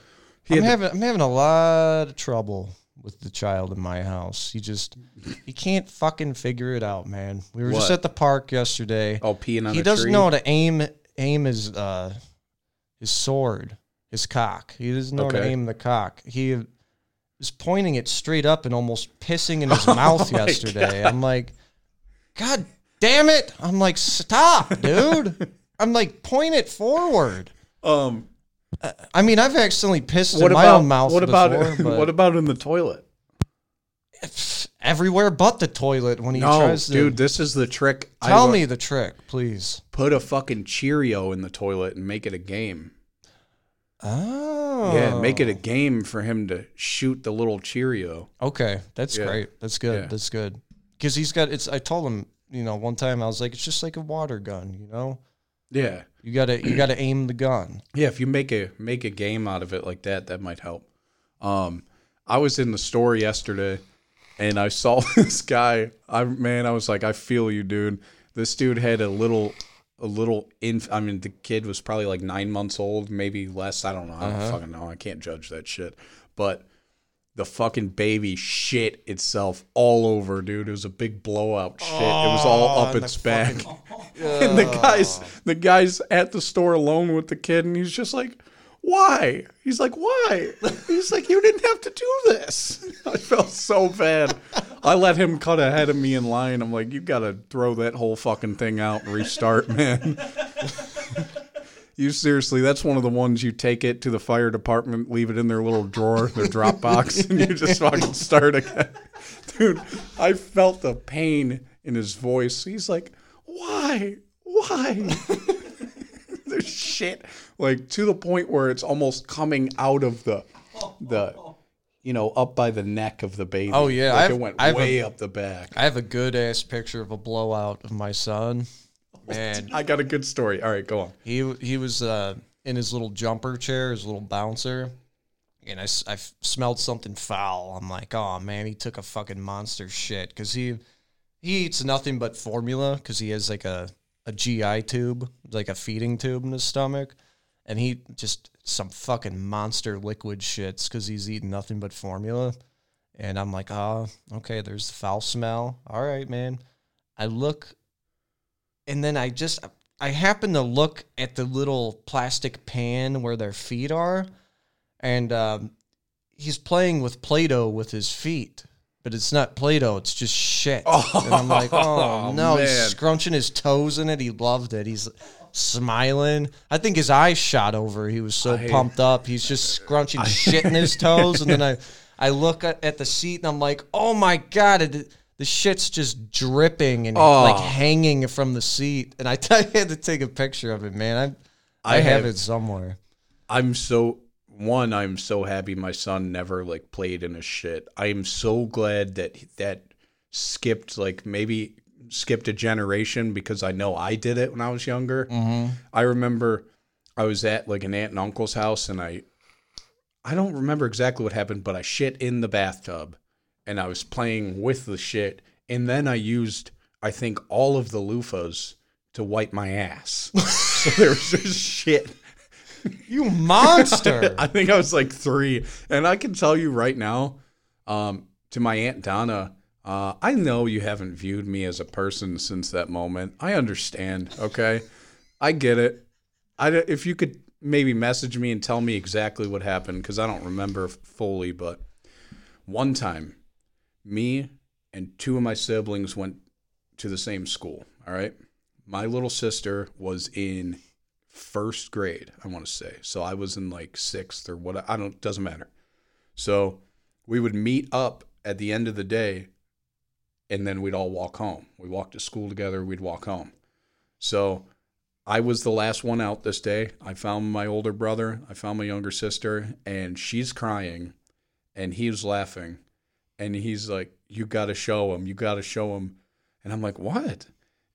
He I'm having I'm having a lot of trouble with the child in my house. He just he can't fucking figure it out, man. We were just at the park yesterday. Oh, peeing on he a doesn't tree? know how to aim aim his uh his sword, his cock. He doesn't know how to Okay. aim the cock. He was pointing it straight up and almost pissing in his mouth Oh yesterday. I'm like, God damn it! I'm like, stop, dude. I'm like, point it forward. Um, I mean, I've accidentally pissed what in my about own mouth what before, about what about in the toilet? everywhere but the toilet when he No, tries to. dude, this is the trick. Tell me the trick, please. put a fucking Cheerio in the toilet and make it a game. Oh, Yeah, make it a game for him to shoot the little Cheerio. Okay, that's Yeah. great. That's good. Yeah. That's good. Because he's got it's. I told him, you know, one time I was like, it's just like a water gun. You know, Yeah, you gotta you gotta aim the gun. yeah. If you make a make a game out of it like that, that might help. Um, I was in the store yesterday, and I saw this guy. I man, I was like, I feel you, dude. This dude had a little, a little. Inf- I mean, the kid was probably like nine months old, maybe less. I don't know. I don't fucking know. I can't judge that shit. But the fucking baby shit itself all over, dude. It was a big blowout shit. it was all up its back. fucking- and the guys, the guys at the store alone with the kid, and he's just like, "Why?" He's like, "Why?" He's like, "You didn't have to do this." I felt so bad. I let him cut ahead of me in line. I'm like, "You gotta throw that whole fucking thing out and restart, man." You seriously, that's one of the ones you take it to the fire department, leave it in their little drawer, their drop box, and you just fucking start again. Dude, I felt the pain in his voice. He's like, why? Why? There's shit. Like to the point where it's almost coming out of the the you know, up by the neck of the baby. Oh, yeah, Like I've- it went I've a- way up the back. I have a good ass picture of a blowout of my son. Man, I got a good story. All right, go on. he he was uh, in his little jumper chair, his little bouncer, and I, I smelled something foul. I'm like, oh man, he took a fucking monster shit because he he eats nothing but formula because he has like a a GI tube, like a feeding tube in his stomach, and he just some fucking monster liquid shits because he's eating nothing but formula. And I'm like, oh, okay, there's the foul smell. All right, man. I look, and then I just, I happen to look at the little plastic pan where their feet are, and um, he's playing with Play Doh with his feet. But it's not Play Doh, it's just shit. and I'm like, oh, no, he's scrunching his toes in it. He loved it. He's smiling. I think his eyes shot over. He was so I- pumped up. He's just scrunching shit in his toes. And then I, I look at, at the seat and I'm like, oh my God, it, the shit's just dripping and Oh. like hanging from the seat. And I, I had to take a picture of it, man. I, I, I have have- it somewhere. I'm so one. I'm so happy my son never like played in a shit. I am so glad that that skipped like maybe skipped a generation because I know I did it when I was younger. Mm-hmm. I remember I was at like an aunt and uncle's house and I I don't remember exactly what happened, but I shit in the bathtub and I was playing with the shit and then I used I think all of the loofahs to wipe my ass. so there was just shit You monster. I think I was like three, and I can tell you right now, um, to my aunt Donna, uh, I know you haven't viewed me as a person since that moment. I understand. Okay, I get it. I, if you could maybe message me and tell me exactly what happened because I don't remember fully, but one time, me and two of my siblings went to the same school. All right, my little sister was in first grade, I want to say. So I was in like sixth or what I don't doesn't matter. So we would meet up at the end of the day and then we'd all walk home. We walked to school together, we'd walk home. So I was the last one out this day. I found my older brother, I found my younger sister, and she's crying and he's laughing. And he's like, You gotta show him, you gotta show him. And I'm like, What?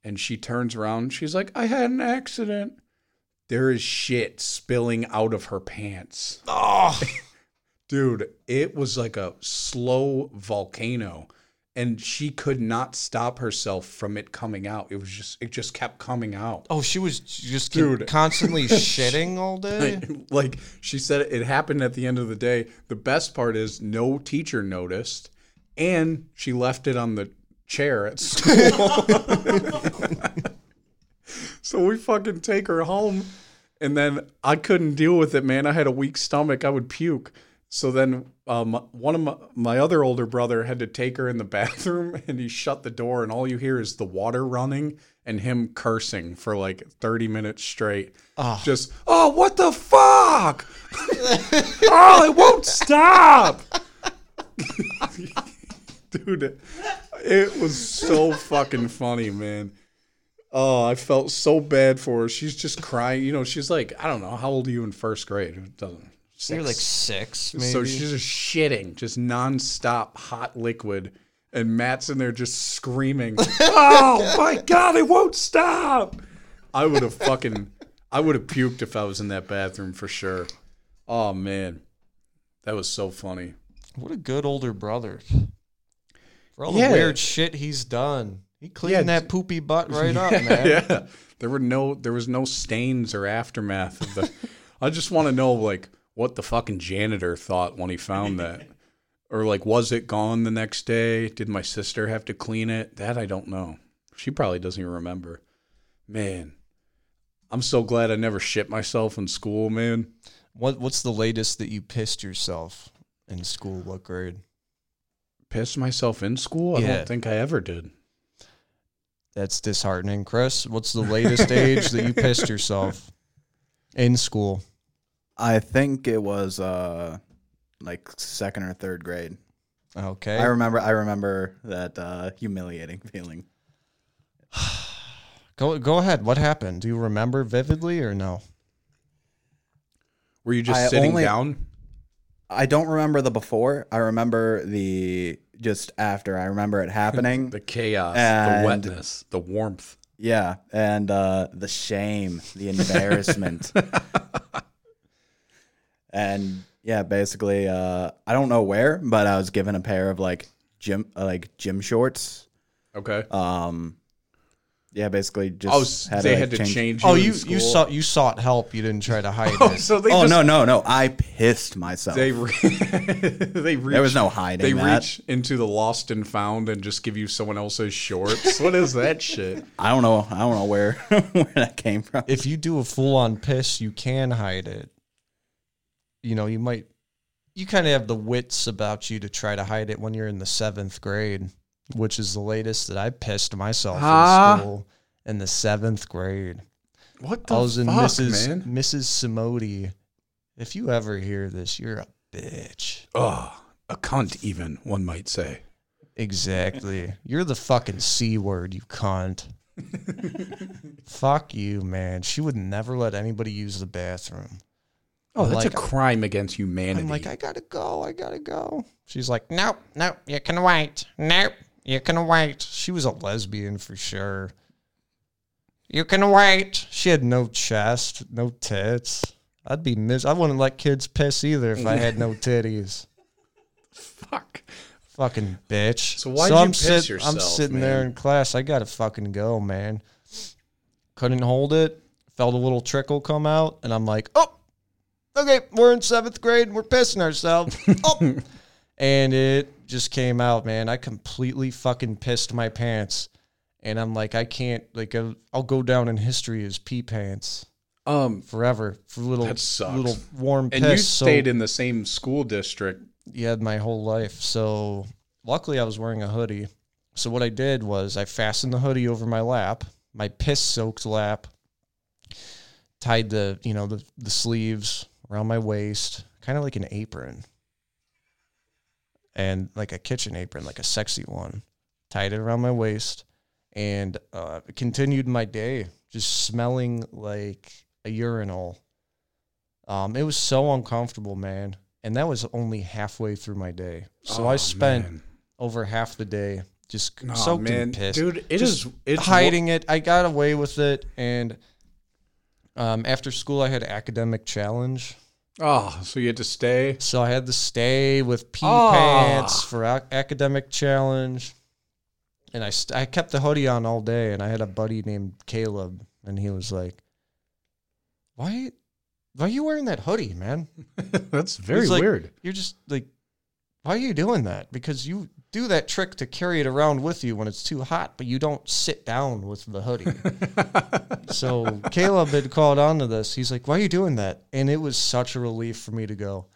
And she turns around, she's like, I had an accident there is shit spilling out of her pants. oh, Dude, it was like a slow volcano and she could not stop herself from it coming out. It was just it just kept coming out. oh, she was just Dude. constantly shitting all day. like she said it happened at the end of the day. The best part is no teacher noticed and she left it on the chair at school. so we fucking take her home and then I couldn't deal with it, man. I had a weak stomach. I would puke. So then um, one of my, my other older brother had to take her in the bathroom and he shut the door and all you hear is the water running and him cursing for like 30 minutes straight. Oh. Just, oh, what the fuck? oh, it won't stop. Dude, it was so fucking funny, man. Oh, I felt so bad for her. She's just crying. You know, she's like, I don't know, how old are you in first grade? It doesn't. You're like Six. six, maybe. So she's just shitting, just nonstop hot liquid, and Matt's in there just screaming, "Oh my god, it won't stop!" I would have fucking, I would have puked if I was in that bathroom for sure. Oh man, That was so funny. What a good older brother. For all Yeah. the weird shit he's done. He cleaned Yeah, that poopy butt right up, man. yeah. There were no there was no stains or aftermath of the I just want to know like what the fucking janitor thought when he found that. Or like was it gone the next day? Did my sister have to clean it? That I don't know. She probably doesn't even remember. Man. I'm so glad I never shit myself in school, man. What What's the latest that you pissed yourself in school? What grade? Pissed myself in school? I Yeah. don't think I ever did. That's disheartening. Chris, what's the latest age that you pissed yourself in school? I think it was uh like second or third grade. Okay. I remember I remember that uh humiliating feeling. Go go ahead. What happened? Do you remember vividly or no? Were you just I sitting only- down? I don't remember the before. I remember the just after. I remember it happening. The chaos, the wetness, the warmth. yeah, and uh the shame, the embarrassment. and yeah, basically uh I don't know where, but I was given a pair of like gym uh, like gym shorts. Okay. Um yeah, basically just Oh, s- had they to, had like, to change- change oh, you. Oh, in you you sought you sought help. You didn't try to hide Oh, it. so they Oh just, no, no, no. I pissed myself. They re- they reach, there was no hiding They that. reach into the lost and found and just give you someone else's shorts. what is that shit? I don't know. I don't know where where that came from. If you do a full on piss, you can hide it. You know, you might you kind of have the wits about you to try to hide it when you're in the seventh grade, which is the latest that I pissed myself in school in the seventh grade. What the I was in fuck, Mrs. man? Mrs. Simodi. If you ever hear this, you're a bitch. Oh, a cunt, even one might say. Exactly. You're the fucking C word, you cunt. Fuck you, man. She would never let anybody use the bathroom. Oh, that's like- a crime against humanity. I'm like, I gotta go. I gotta go. She's like, nope, nope, you can wait. Nope, you can wait. She was a lesbian for sure. You can wait. She had no chest, no tits. I'd be mis. I wouldn't let kids piss either if I had no titties. fuck. Fucking bitch. So why'd you I'm piss sit- yourself, I'm sitting there in class. I gotta fucking go, man. Couldn't hold it. Felt a little trickle come out, and I'm like, oh, okay, we're in seventh grade and we're pissing ourselves. oh. And it just came out, man. I completely fucking pissed my pants. And I'm like, I can't, like, I'll, I'll go down in history as pee pants Um, forever for little, That sucks. little warm piss. and you So- stayed in the same school district. yeah, my whole life. So luckily I was wearing a hoodie. So what I did was I fastened the hoodie over my lap, my piss soaked lap, tied the, you know, the, the sleeves around my waist, kind of like an apron. And like a kitchen apron, like a sexy one. Tied it around my waist and uh, continued my day just smelling like a urinal. Um, it was so uncomfortable, man. And that was only halfway through my day. So I Oh, spent man. over half the day just Aw, soaked man. in piss. Dude, it Just is it's hiding it. I got away with it. And um, after school, I had academic challenge. Oh, so you had to stay. So I had to stay with pee Ah. pants for ac- academic challenge. And I, st- I kept the hoodie on all day. And I had a buddy named Caleb. And he was like, why, why are you wearing that hoodie, man? That's very like, weird. You're just like, why are you doing that? Because you do that trick to carry it around with you when it's too hot, but you don't sit down with the hoodie. so Caleb had called on to this. He's like, why are you doing that? And it was such a relief for me to go,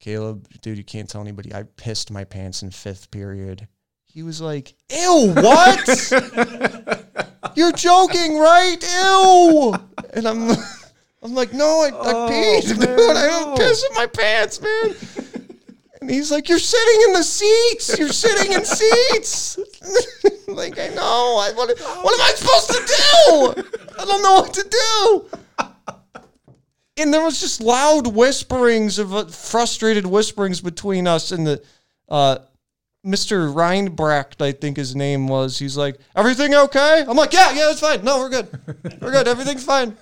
Caleb, dude, you can't tell anybody. I pissed my pants in fifth period. He was like, ew, what? You're joking, right? Ew. And I'm I'm like, no, I, I Oh, peed, man, dude. I don't piss in my pants, man. And he's like, you're sitting in the seats. You're sitting in seats. like, I know. I, what, what am I supposed to do? I don't know what to do. And there was just loud whisperings of uh, frustrated whisperings between us and the uh, Mr. Reinbracht, I think his name was. He's like, everything okay? I'm like, yeah, yeah, it's fine. No, we're good. We're good. Everything's fine.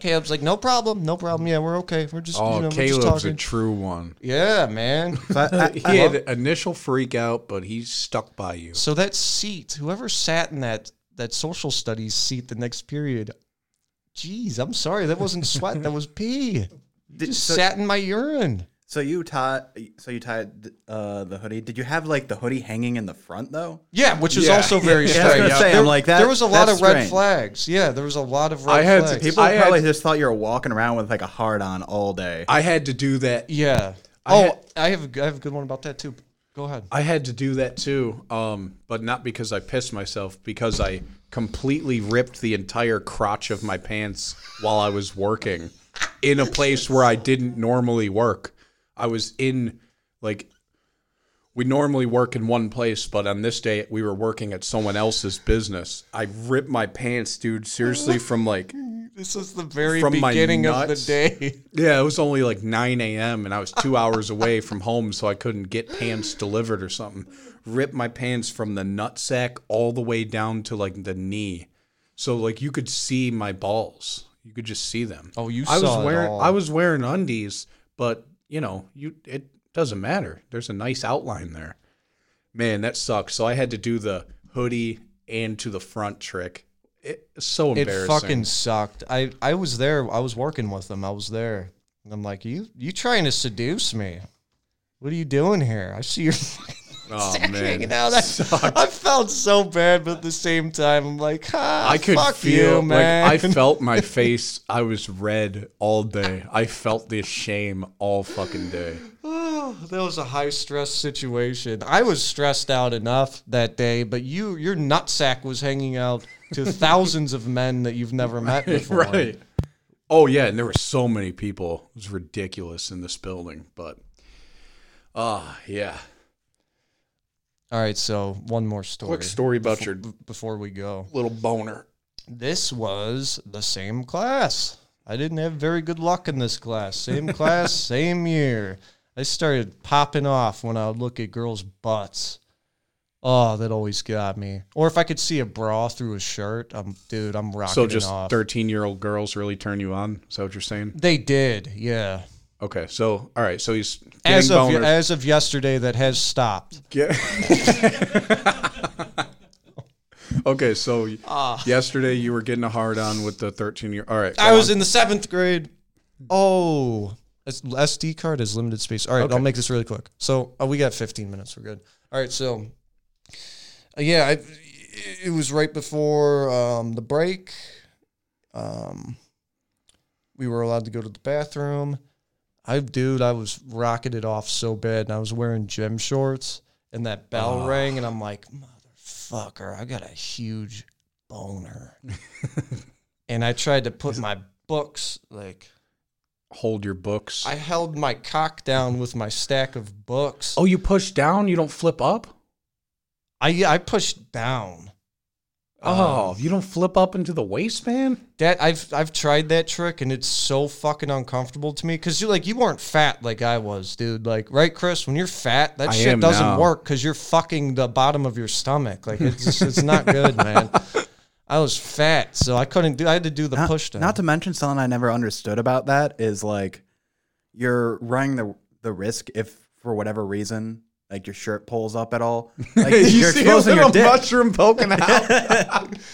Caleb's like, no problem, no problem. Yeah, we're okay. We're just, Oh, you know, we're just Caleb's a true one. yeah, man. But I, He I had love- initial freak out, but he's stuck by you. So that seat, whoever sat in that that social studies seat the next period, geez, I'm sorry, that wasn't sweat, that was pee. You Did- just so- sat in my urine. So you tied. So you tied uh, the hoodie. Did you have like the hoodie hanging in the front though? Yeah, which is Yeah. also very Yeah, I was strange. gonna say, there, I'm like, that- there was a lot that's of red strange. flags. Yeah, there was a lot of red I had to- flags. People I had- probably just thought you were walking around with like a hard on all day. I had to do that. yeah. I oh, had- I have a, I have a good one about that too. Go ahead. I had to do that too, um, but not because I pissed myself, because I completely ripped the entire crotch of my pants while I was working in a place where I didn't normally work. I was in, like, we normally work in one place, but on this day we were working at someone else's business. I ripped my pants, dude, seriously, from like, This is the very From my beginning of the day. yeah, it was only like 9 a.m. and I was two hours away from home, so I couldn't get pants delivered or something. Ripped my pants from the nutsack all the way down to like the knee, so like you could see my balls. You could just see them. Oh, you I was wearing all. I was wearing undies, but you know, you it doesn't matter. There's a nice outline there. Man, that sucks. So I had to do the hoodie and to the front trick. It's so embarrassing. It fucking sucked. I I was there. I was working with them. I was there. And I'm like, you you trying to seduce me? What are you doing here? I see your oh man, out. I, felt so bad, but at the same time, I'm like, ah, I could feel you, man. like I felt my face. I was red all day. I felt this shame all fucking day. Oh, that was a high stress situation. I was stressed out enough that day, but you, your nutsack was hanging out to thousands of men that you've never met before. Right. Oh yeah, and there were so many people. It was ridiculous in this building, but ah, yeah. All right, so one more story. Quick story about your b- before we go. little boner. This was the same class. I didn't have very good luck in this class. Same class, same year. I started popping off when I would look at girls' butts. Oh, that always got me. Or if I could see a bra through a shirt, I'm dude, I'm rocking So just thirteen-year-old girls really turn you on? Is that what you're saying? They did, yeah. Okay, so all right, so he's As of boners. as of yesterday, that has stopped. Get- okay, so yesterday you were getting a hard on with the 13 year. All right, I was on. in the seventh grade. Oh, SD card is limited space. All right, Okay. I'll make this really quick. So uh, we got 15 minutes. We're good. All right, so uh, yeah, I, it was right before um, the break. Um, we were allowed to go to the bathroom. I, dude, I was it off so bad, and I was wearing gym shorts, and that bell Ah. rang, and I'm like, motherfucker, I got a huge boner. and I tried to put my books like hold your books. I held my cock down with my stack of books. oh, you push down. You don't flip up. I I pushed down. Oh, um, you don't flip up into the waistband. That I've I've tried that trick and it's so fucking uncomfortable to me because you like you weren't fat like I was, dude. Like right, Chris? When you're fat, that I shit doesn't now. work because you're fucking the bottom of your stomach. Like it's it's not good, man. I was fat, so I couldn't do. I had to do the Not, push down. not to mention something I never understood about that is like you're running the the risk if for whatever reason like your shirt pulls up at all. Like you're exposing your dick. mushroom poking out.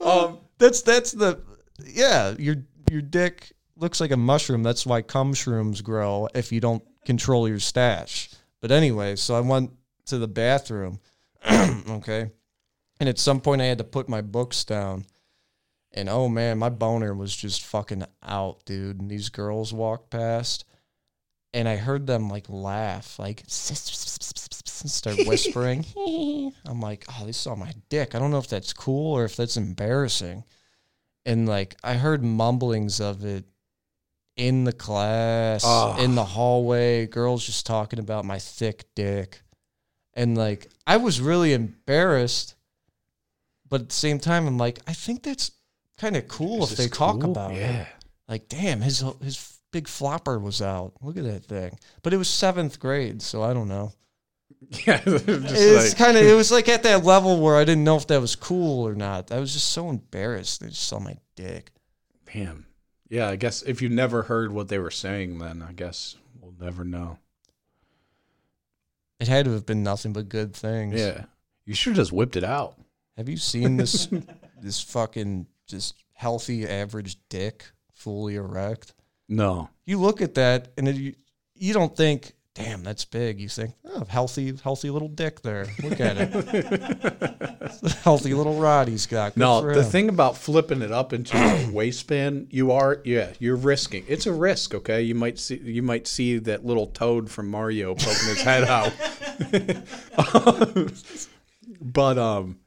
Um, that's that's the yeah. Your your dick looks like a mushroom. That's why cum shrooms grow if you don't control your stash. But anyway, so I went to the bathroom. okay, and at some point I had to put my books down. And oh man, my boner was just fucking out, dude. And these girls walked past, and I heard them like laugh, like start whispering. I'm like, oh, they saw my dick. I don't know if that's cool or if that's embarrassing. And like, I heard mumblings of it in the class, Ah. in the hallway, girls just talking about my thick dick. And like, I was really embarrassed. But at the same time, I'm like, I think that's kind of cool Is if they talk cool? about it. Yeah. Like, damn, his his big flopper was out. Look at that thing. But it was seventh grade, so I don't know. Yeah. It's like- kind of it was like at that level where I didn't know if that was cool or not. I was just so embarrassed. They just saw my dick. Damn. Yeah, I guess if you never heard what they were saying, then I guess we'll never know. It had to have been nothing but good things. Yeah, you should have just whipped it out. Have you seen this this fucking just healthy average dick fully erect? No. You look at that and it, you, you don't think, damn, that's big. You think, oh, healthy, healthy little dick there. Look at it. healthy little rod he's got. Good No, the thing about flipping it up into a waistband, you are yeah, you're risking. It's a risk, okay? You might see you might see that little toad from Mario poking his head out. but um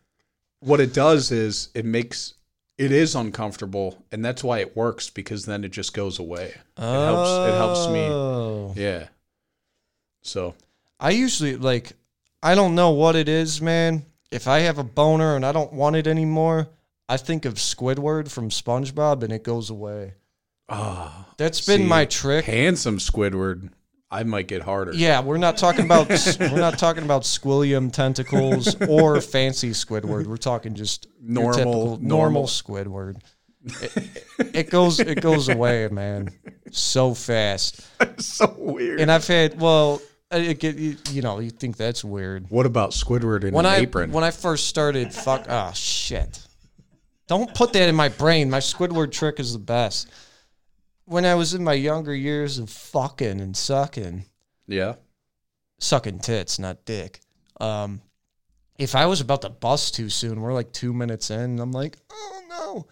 what it does is it makes it is uncomfortable and that's why it works because then it just goes away. It helps it helps me. Oh. Yeah. So, I usually like I don't know what it is, man. If I have a boner and I don't want it anymore, I think of Squidward from SpongeBob and it goes away. ah, That's been See, my trick. handsome Squidward, I might get harder. Yeah, we're not talking about we're not talking about Squilliam tentacles or fancy Squidward. We're talking just Normal- typical, normal. normal Squidward. It, it goes it goes away, man, so fast. so weird. And I've had well, it get you, you know you think that's weird. what about Squidward in when an I apron? when I first started, fuck, oh shit! Don't put that in my brain. My Squidward trick is the best. When I was in my younger years of fucking and sucking, yeah. sucking tits, not dick. Um, if I was about to bust too soon, we're like two minutes in, and I'm like, oh no,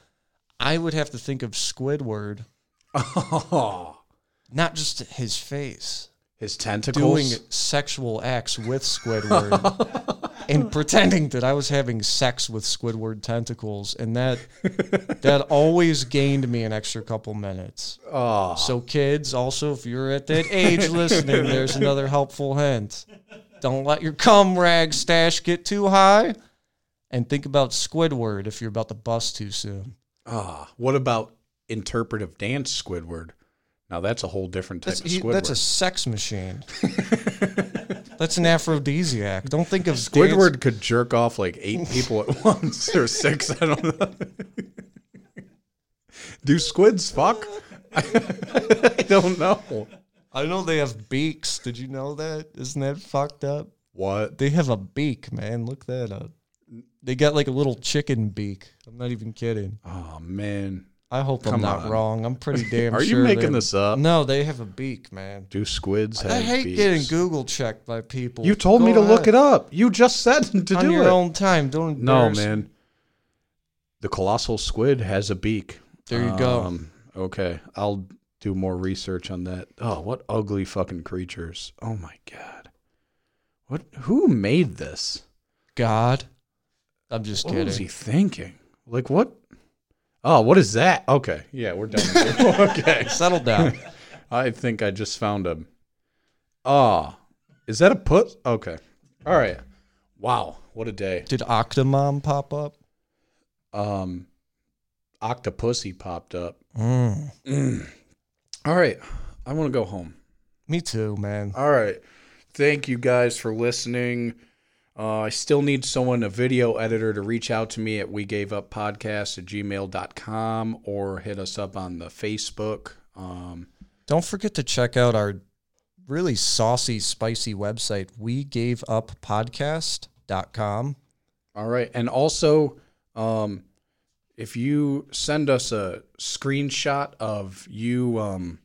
I would have to think of Squidward, Oh, not just his face, his tentacles. doing sexual acts with Squidward. and pretending that I was having sex with Squidward tentacles, and that that always gained me an extra couple minutes. Oh, So, kids, also, if you're at that age listening, there's another helpful hint. Don't let your cum rag stash get too high, and think about Squidward if you're about to bust too soon. ah. What about interpretive dance Squidward? Now that's a whole different type That's, of he- that's a sex machine. that's an aphrodisiac. Don't think of Squidward dance- could jerk off like eight people at once or six. I don't know. Do squids fuck? I don't know. I know they have beaks. Did you know that? Isn't that fucked up? What? They have a beak, man. Look that up. They got like a little chicken beak. I'm not even kidding. Oh man, I hope I'm not on. wrong. I'm pretty damn are sure. you making they- this up? No, they have a beak, man. Do squids have beaks? I hate beaks? getting Google checked by people. You told me Go to look ahead. it up. You just said to do it. on do your it. own time. Don't No, embarrass- man. The colossal squid has a beak. There you go. Um, okay, I'll do more research on that. Oh, what ugly fucking creatures! Oh my god, what? Who made this? God, I'm just What was he thinking? Like what? Oh, what is that? Okay, yeah, we're done. okay, Settle down. I think I just found a. Ah, is that a put? Okay, all right. Wow, what a day. Did Octomom pop up? Um, Octopussy popped up. Mm. Mm. All right. I want to go home. Me too, man. All right. Thank you guys for listening. Uh, I still need someone, a video editor, to reach out to me at we gave up podcast at gmail.com or hit us up on the Facebook. Um, Don't forget to check out our really saucy, spicy website, we gave up all right. And also, um, if you send us a screenshot of you um,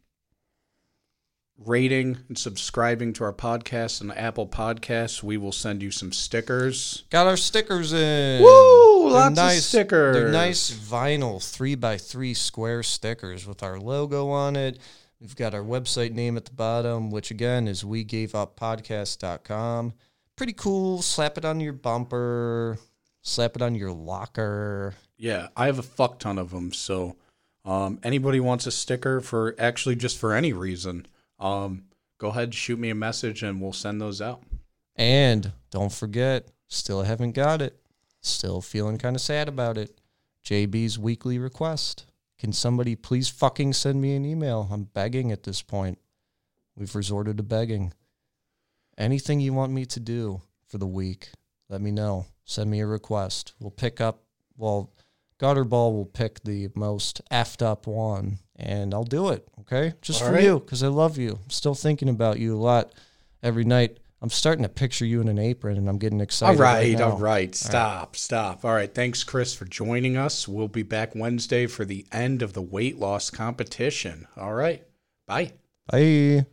rating and subscribing to our podcast on Apple Podcasts, we will send you some stickers. Got our stickers in. Woo! They're Lots nice, of stickers. They're nice vinyl three by three square stickers with our logo on it. We've got our website name at the bottom, which again is we gave up podcast.com. Pretty cool. Slap it on your bumper, slap it on your locker. Yeah, I have a fuck ton of them. So, um, anybody wants a sticker for actually just for any reason, um, go ahead, and shoot me a message, and we'll send those out. And don't forget, still haven't got it. Still feeling kind of sad about it. JB's weekly request. Can somebody please fucking send me an email? I'm begging at this point. We've resorted to begging. Anything you want me to do for the week, let me know. Send me a request. We'll pick up, well, Gutterball will pick the most effed up one, and I'll do it. Okay, just All for right. you because I love you. I'm still thinking about you a lot every night. I'm starting to picture you in an apron, and I'm getting All excited. right, now. all right. Stop, stop. All right. Thanks, Chris, for joining us. We'll be back Wednesday for the end of the weight loss competition. All right. Bye. Bye.